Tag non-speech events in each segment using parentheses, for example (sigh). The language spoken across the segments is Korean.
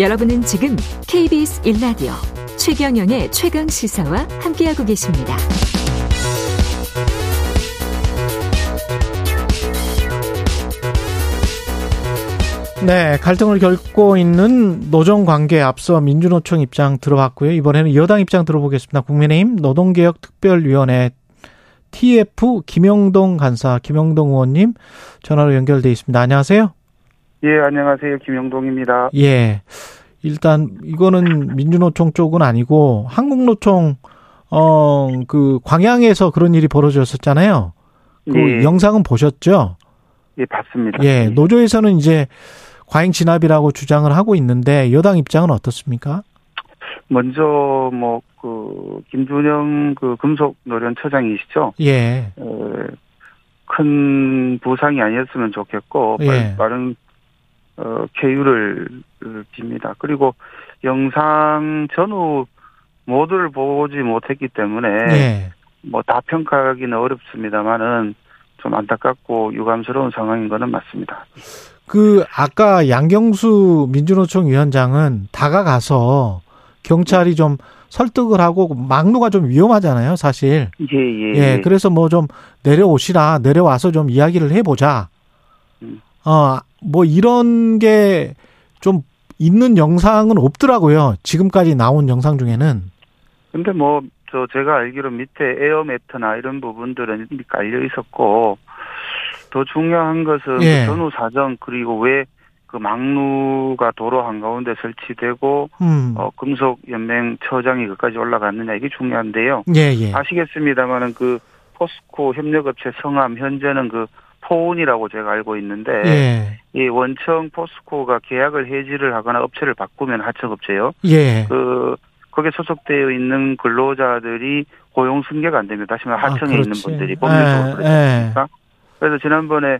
여러분은 지금 KBS 1라디오 최경영의 최강 시사와 함께하고 계십니다. 네, 갈등을 겪고 있는 노정 관계에 앞서 민주노총 입장 들어봤고요. 이번에는 여당 입장 들어보겠습니다. 국민의힘 노동개혁 특별위원회 TF 김영동 간사 김영동 의원님 전화로 연결돼 있습니다. 안녕하세요. 예, 안녕하세요. 김영동입니다. 예. 일단 이거는 민주노총 쪽은 아니고 한국노총 어 그 광양에서 그런 일이 벌어졌었잖아요. 그 예. 영상은 보셨죠? 예, 봤습니다. 예, 노조에서는 이제 과잉 진압이라고 주장을 하고 있는데 여당 입장은 어떻습니까? 먼저 뭐 그 김준영 그 금속 노련 처장이시죠? 예. 어, 큰 부상이 아니었으면 좋겠고 예. 빠른 어, 쾌유를 빕니다. 그리고 영상 전후 모두를 보지 못했기 때문에 예. 뭐다 평가하기는 어렵습니다만은 좀 안타깝고 유감스러운 상황인 거는 맞습니다. 그 아까 양경수 민주노총 위원장은 다가가서 경찰이 좀 설득을 하고 막루가 좀 위험하잖아요, 사실. 예, 예. 예, 예. 그래서 뭐 좀 내려오시라, 내려와서 좀 이야기를 해보자. 음. 어, 뭐 이런 게 좀 있는 영상은 없더라고요. 지금까지 나온 영상 중에는. 근데 뭐, 저 제가 알기로 밑에 에어 매트나 이런 부분들은 깔려 있었고, 더 중요한 것은 그 예. 그 전후 사정 그리고 왜그 막루가 도로 한가운데 설치되고 음. 어, 금속 연맹 처장이 그까지 올라갔느냐 이게 중요한데요. 예, 예. 아시겠습니다만은 그 포스코 협력업체 성함 현재는 그 포운이라고 제가 알고 있는데 예. 이 원청 포스코가 계약을 해지를 하거나 업체를 바꾸면 하청업체요. 예. 그 거기에 소속되어 있는 근로자들이 고용 승계가 안 됩니다. 다시 말해 아, 하청에 아, 있는 분들이 법률적으로 예, 그렇지 않습니까? 예. 그래서 지난번에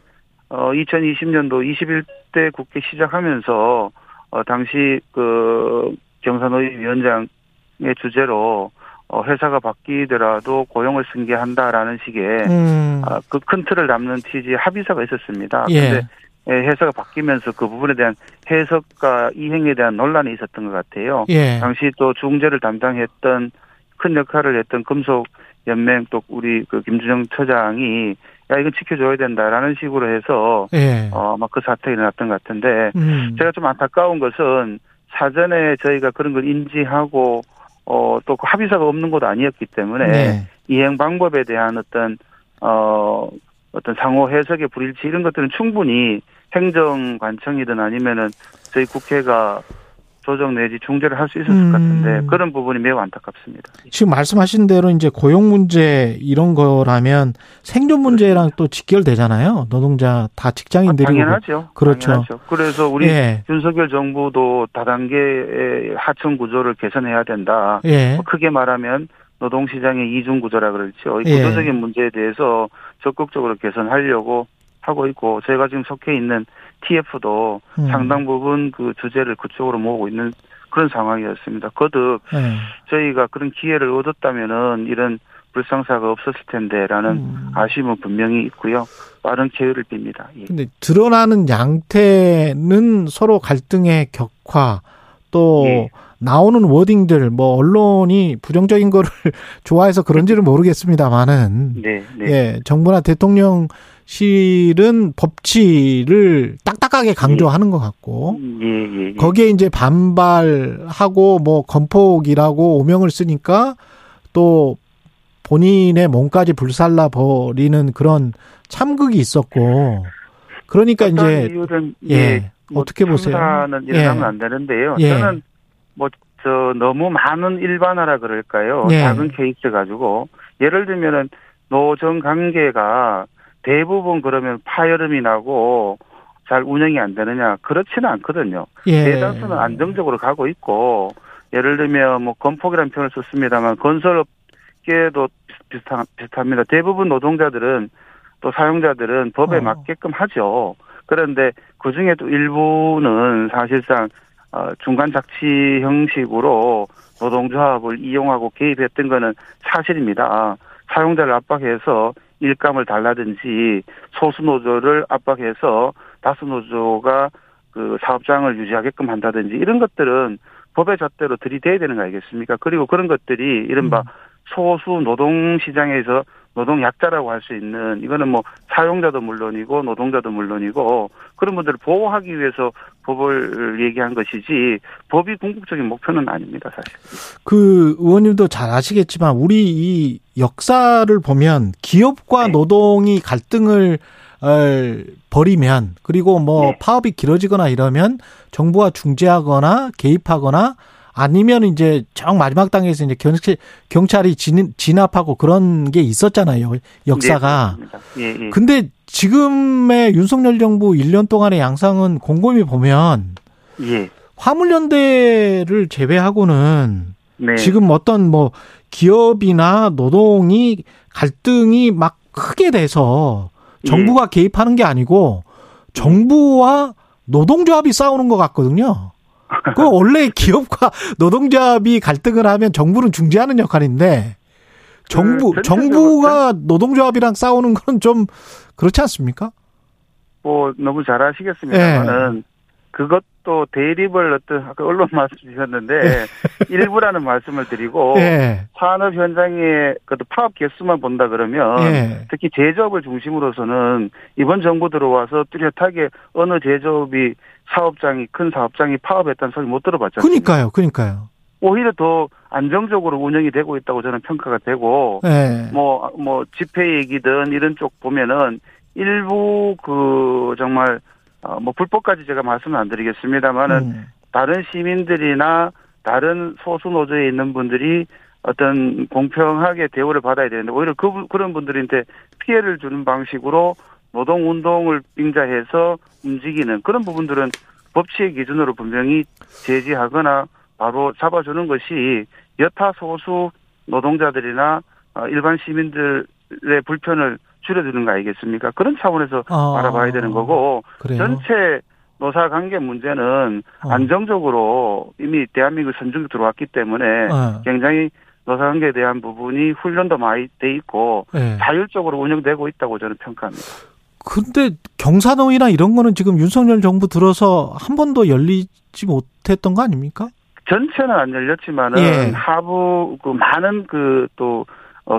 어 2020년도 21대 국회 시작하면서 어 당시 그 경산노위 위원장의 주제로 어 회사가 바뀌더라도 고용을 승계한다라는 식의 음. 아, 그큰 틀을 담는 취지의 합의서가 있었습니다. 예. 그런데 예, 회사가 바뀌면서 그 부분에 대한 해석과 이행에 대한 논란이 있었던 것 같아요. 예. 당시 또 중재를 담당했던 큰 역할을 했던 금속 연맹 또 우리 그 김준영 처장이 야 이건 지켜줘야 된다라는 식으로 해서 예. 어막 그 사태가 일어났던 것 같은데 음. 제가 좀 안타까운 것은 사전에 저희가 그런 걸 인지하고 어 또 그 합의서가 없는 것도 아니었기 때문에 네. 이행 방법에 대한 어떤 어 어떤 상호 해석의 불일치 이런 것들은 충분히 행정관청이든 아니면은 저희 국회가 조정 내지 중재를 할 수 있었을 음. 것 같은데 그런 부분이 매우 안타깝습니다. 지금 말씀하신 대로 이제 고용 문제 이런 거라면 생존 문제랑 또 직결되잖아요. 노동자 다 직장인들이 아, 당연하죠. 그렇죠. 당연하죠. 그래서 우리 예. 윤석열 정부도 다단계 하청 구조를 개선해야 된다. 예. 뭐 크게 말하면 노동시장의 이중 구조라 그렇죠. 이 예. 구조적인 예. 문제에 대해서 적극적으로 개선하려고 하고 있고 저희가 지금 속해 있는 TF도 음. 상당 부분 그 주제를 그쪽으로 모으고 있는 그런 상황이었습니다. 거듭 네. 저희가 그런 기회를 얻었다면은 이런 불상사가 없었을 텐데라는 음. 아쉬움은 분명히 있고요. 빠른 기회를 빕니다. 예. 근데 드러나는 양태는 서로 갈등의 격화 또 예. 나오는 워딩들 뭐 언론이 부정적인 거를 (laughs) 좋아해서 그런지는 모르겠습니다만은 네, 네. 예, 정부나 대통령 실은 법치를 딱딱하게 강조하는 것 같고 예, 예, 예. 거기에 이제 반발하고 뭐 건폭이라고 오명을 쓰니까 또 본인의 몸까지 불살라 버리는 그런 참극이 있었고 그러니까 이제 예, 예 뭐 어떻게 보세요? 는 일어나면 예. 안 되는데요. 예. 저는 뭐 저 너무 많은 일반화라 그럴까요? 예. 작은 케이스 가지고 예를 들면은 노정 관계가 대부분 그러면 파열음이 나고 잘 운영이 안 되느냐 그렇지는 않거든요. 예. 대다수는 안정적으로 가고 있고 예를 들면 뭐 건폭이라는 표현을 썼습니다만 건설업계도 비슷한 비슷합니다. 대부분 노동자들은 또 사용자들은 법에 어. 맞게끔 하죠. 그런데 그 중에도 일부는 사실상 어, 중간 작치 형식으로 노동조합을 이용하고 개입했던 거는 사실입니다. 사용자를 압박해서 일감을 달라든지 소수 노조를 압박해서 다수 노조가 그 사업장을 유지하게끔 한다든지 이런 것들은 법의 잣대로 들이대야 되는 거 아니겠습니까? 그리고 그런 것들이 이른바 음. 소수 노동 시장에서 노동 약자라고 할 수 있는 이거는 뭐 사용자도 물론이고 노동자도 물론이고 그런 분들을 보호하기 위해서 법을 얘기한 것이지 법이 궁극적인 목표는 아닙니다 사실. 그 의원님도 잘 아시겠지만 우리 이 역사를 보면 기업과 네. 노동이 갈등을 벌이면 그리고 뭐 네. 파업이 길어지거나 이러면 정부가 중재하거나 개입하거나 아니면 이제 정 마지막 단계에서 이제 경찰, 경찰이 진, 진압하고 그런 게 있었잖아요. 역사가. 네, 예, 예. 근데 지금의 윤석열 정부 1년 동안의 양상은 곰곰이 보면 예. 화물연대를 제외하고는 네. 지금 어떤 뭐 기업이나 노동이 갈등이 막 크게 돼서 정부가 예. 개입하는 게 아니고 정부와 노동조합이 싸우는 것 같거든요. 그 원래 (laughs) 기업과 노동조합이 갈등을 하면 정부는 중재하는 역할인데 정부 그 정부가 노동조합이랑 싸우는 건 좀 그렇지 않습니까? 뭐 너무 잘 아시겠습니다만은 네. 그것도 대립을 어떤 아까 언론 (laughs) 말씀 주셨는데 네. 일부라는 말씀을 드리고 네. 산업 현장의 그 파업 개수만 본다 그러면 네. 특히 제조업을 중심으로서는 이번 정부 들어와서 뚜렷하게 어느 제조업이 사업장이 큰 사업장이 파업했다는 소리 못 들어봤잖아요. 그러니까요, 그러니까요. 오히려 더 안정적으로 운영이 되고 있다고 저는 평가가 되고 네. 뭐뭐 뭐 집회 얘기든 이런 쪽 보면은 일부 그 정말 어, 뭐 불법까지 제가 말씀을 안 드리겠습니다만은 음. 다른 시민들이나 다른 소수 노조에 있는 분들이 어떤 공평하게 대우를 받아야 되는데 오히려 그 그런 분들한테 피해를 주는 방식으로 노동 운동을 빙자해서 움직이는 그런 부분들은 법치의 기준으로 분명히 제지하거나 바로 잡아주는 것이 여타 소수 노동자들이나 어, 일반 시민들의 불편을 줄여주는 거 아니겠습니까? 그런 차원에서 아, 알아봐야 되는 거고 그래요? 전체 노사 관계 문제는 어. 안정적으로 이미 대한민국 선중에 들어왔기 때문에 어. 굉장히 노사 관계에 대한 부분이 훈련도 많이 돼 있고 네. 자율적으로 운영되고 있다고 저는 평가합니다. 근데 경사노위나 이런 거는 지금 윤석열 정부 들어서 한 번도 열리지 못했던 거 아닙니까? 전체는 안 열렸지만은 예. 하부 그 많은 그또 어,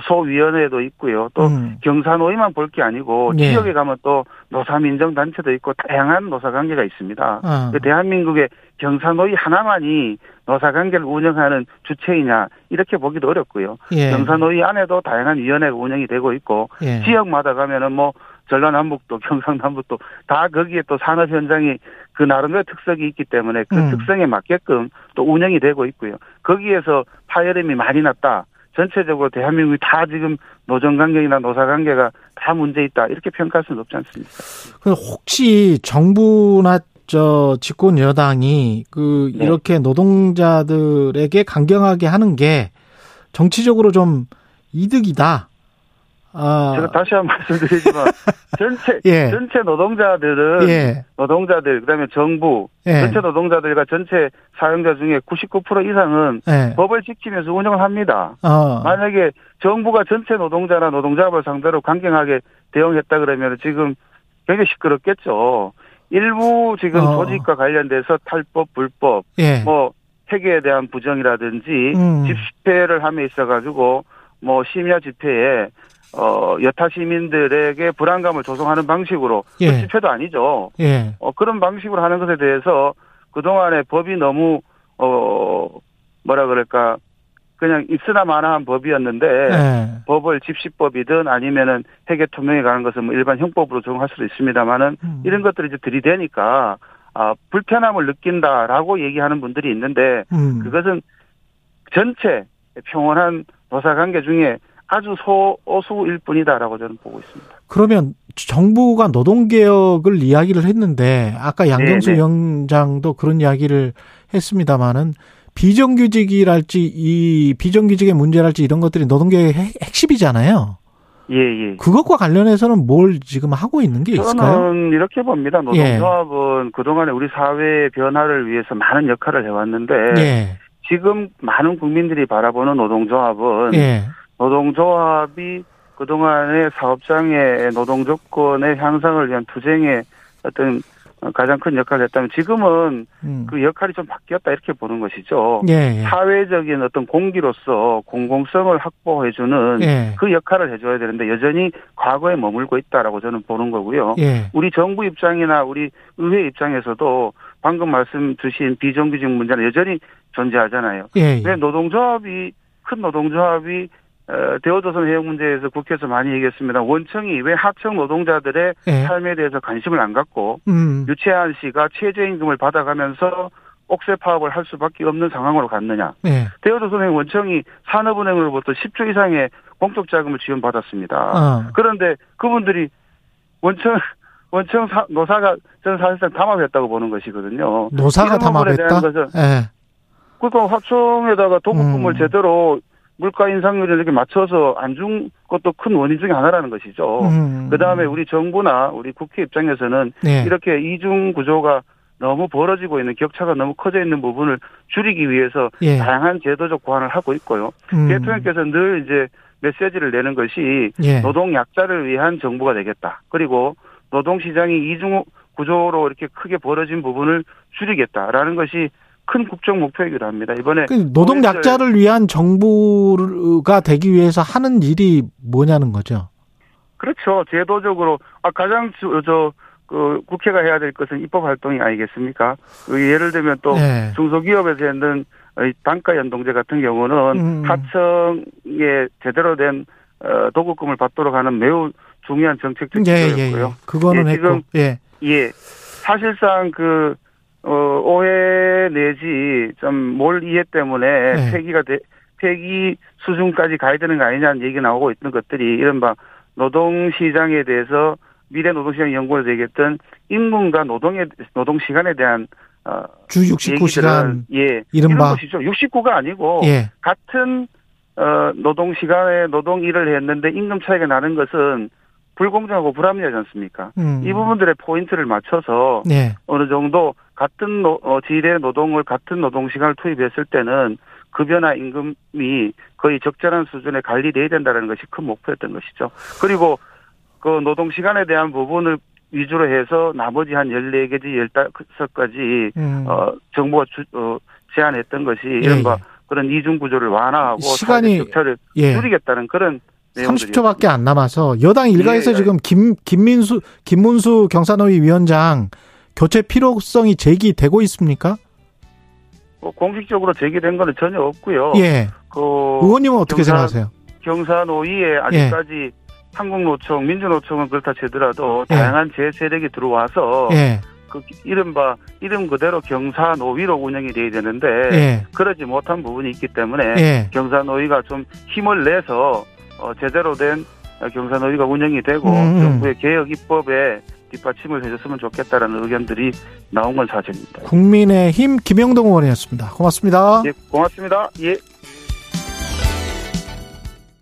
소위원회도 있고요. 또 음. 경사노위만 볼 게 아니고 예. 지역에 가면 또 노사민정단체도 있고 다양한 노사관계가 있습니다. 어. 대한민국의 경사노위 하나만이 노사관계를 운영하는 주체이냐 이렇게 보기도 어렵고요. 예. 경사노위 안에도 다양한 위원회가 운영이 되고 있고 예. 지역마다 가면은 뭐 전라남북도 경상남북도 다 거기에 또 산업 현장이 그 나름대로 특색이 있기 때문에 그 음. 특성에 맞게끔 또 운영이 되고 있고요. 거기에서 파열음이 많이 났다. 전체적으로 대한민국이 다 지금 노정 관계나 노사 관계가 다 문제 있다 이렇게 평가할 수는 없지 않습니까? 혹시 정부나 저 집권 여당이 그 네. 이렇게 노동자들에게 강경하게 하는 게 정치적으로 좀 이득이다. 아. 제가 다시 한 번 말씀드리지만 (laughs) 전체 예. 전체 노동자들은 예. 노동자들 그다음에 정부 예. 전체 노동자들과 전체 사용자 중에 99% 이상은 예. 법을 지키면서 운영을 합니다. 어. 만약에 정부가 전체 노동자나 노동자업을 상대로 강경하게 대응했다 그러면 지금 굉장히 시끄럽겠죠. 일부 지금 어. 조직과 관련돼서 탈법, 불법, 예. 뭐 회계에 대한 부정이라든지 음. 집회를 함에 있어 가지고 뭐 심야 집회에 어, 여타 시민들에게 불안감을 조성하는 방식으로 예. 그 집회도 아니죠. 예. 어, 그런 방식으로 하는 것에 대해서 그동안에 법이 너무 어 뭐라 그럴까 그냥 있으나 마나한 법이었는데 예. 법을 집시법이든 아니면은 회계 투명에 관한 것은 뭐 일반 형법으로 적용할 수도 있습니다만은 음. 이런 것들이 이제 들이대니까 아 불편함을 느낀다라고 얘기하는 분들이 있는데 음. 그것은 전체 평온한 노사 관계 중에 아주 소수일 뿐이다라고 저는 보고 있습니다. 그러면 정부가 노동개혁을 이야기를 했는데 아까 양경수 네네. 위원장도 그런 이야기를 했습니다마는 비정규직이랄지 이 비정규직의 문제랄지 이런 것들이 노동개혁의 핵심이잖아요. 예, 예. 그것과 관련해서는 뭘 지금 하고 있는 게 있을까요? 저는 이렇게 봅니다. 노동조합은 예. 그동안에 우리 사회의 변화를 위해서 많은 역할을 해왔는데 예. 지금 많은 국민들이 바라보는 노동조합은 예. 노동조합이 그동안의 사업장의 노동 조건의 향상을 위한 투쟁의 어떤 가장 큰 역할을 했다면 지금은 음. 그 역할이 좀 바뀌었다 이렇게 보는 것이죠. 예, 예. 사회적인 어떤 공기로서 공공성을 확보해주는 예. 그 역할을 해줘야 되는데 여전히 과거에 머물고 있다라고 저는 보는 거고요. 예. 우리 정부 입장이나 우리 의회 입장에서도 방금 말씀 주신 비정규직 문제는 여전히 존재하잖아요. 예, 예. 왜 노동조합이 큰 노동조합이 어, 대우조선 해역 문제에서 국회에서 많이 얘기했습니다. 원청이 왜 하청 노동자들의 네. 삶에 대해서 관심을 안 갖고 음. 유채한 씨가 최저임금을 받아가면서 옥새 파업을 할 수밖에 없는 상황으로 갔느냐. 네. 대우조선행 원청이 산업은행으로부터 10조 이상의 공적 자금을 지원받았습니다. 어. 그런데 그분들이 원청 (laughs) 원청 사, 노사가 저는 사실상 담합했다고 보는 것이거든요. 노사가 담합했다. 네. 그러니까 하청에다가 도급금을 음. 제대로 물가 인상률을 이렇게 맞춰서 안 준 것도 큰 원인 중에 하나라는 것이죠. 음. 그 다음에 우리 정부나 우리 국회 입장에서는 네. 이렇게 이중 구조가 너무 벌어지고 있는 격차가 너무 커져 있는 부분을 줄이기 위해서 예. 다양한 제도적 보완을 하고 있고요. 음. 대통령께서 늘 이제 메시지를 내는 것이 예. 노동 약자를 위한 정부가 되겠다. 그리고 노동 시장이 이중 구조로 이렇게 크게 벌어진 부분을 줄이겠다라는 것이 큰 국정 목표이기도 합니다. 이번에 그 노동 약자를 위한 정부가 되기 위해서 하는 일이 뭐냐는 거죠. 그렇죠. 제도적으로 아 가장 저, 그 국회가 해야 될 것은 입법 활동이 아니겠습니까? 그 예를 들면 또 네. 중소기업에서 있는 단가 연동제 같은 경우는 음. 하청에 제대로 된 어, 도급금을 받도록 하는 매우 중요한 정책적 예, 지표였고요. 예, 예. 그거는 예, 했고, 예. 예. 사실상 그 어, 오해 내지 좀 몰 이해 때문에 네. 폐기가 돼, 폐기 수준까지 가야 되는 거 아니냐는 얘기 나오고 있는 것들이 이른바 노동 시장에 대해서 미래 노동시장 연구를 되겠던 인문과 노동의 노동 시간에 대한 어, 주 69시간 예 이른바 이런 것이죠. 69가 아니고 예. 같은 어, 노동 시간에 노동 일을 했는데 임금 차이가 나는 것은 불공정하고 불합리하지 않습니까? 음. 이 부분들의 포인트를 맞춰서 네. 어느 정도 같은 노, 어, 질의 노동을 같은 노동 시간을 투입했을 때는 급여나 임금이 거의 적절한 수준에 관리돼야 된다는 것이 큰 목표였던 것이죠. 그리고 그 노동 시간에 대한 부분을 위주로 해서 나머지 한 14개지 15가지 음. 어 정부가 주, 어, 제안했던 것이 이른바 예. 그런 이중 구조를 완화하고 시간이 격차를 예. 줄이겠다는 그런 30초밖에 안 남아서 여당 일가에서 예. 지금 김 김민수 김문수 경산노위 위원장 교체 필요성이 제기되고 있습니까? 뭐 공식적으로 제기된 거는 전혀 없고요. 예. 그 의원님은 어떻게 경산- 생각하세요? 경사노위에 아직까지 한국노총, 민주노총은 그렇다 치더라도 예. 다양한 제 세력이 들어와서 예. 그 이른바 이름 그대로 경사노위로 운영이 돼야 되는데 예. 그러지 못한 부분이 있기 때문에 예. 경사노위가 좀 힘을 내서 어, 제대로 된 경사노위가 운영이 되고 음, 음. 정부의 개혁 입법에 뒷받침을 해줬으면 좋겠다라는 의견들이 나온 건 사실입니다. 국민의힘 김영동 의원이었습니다. 고맙습니다. 예, 고맙습니다. 예.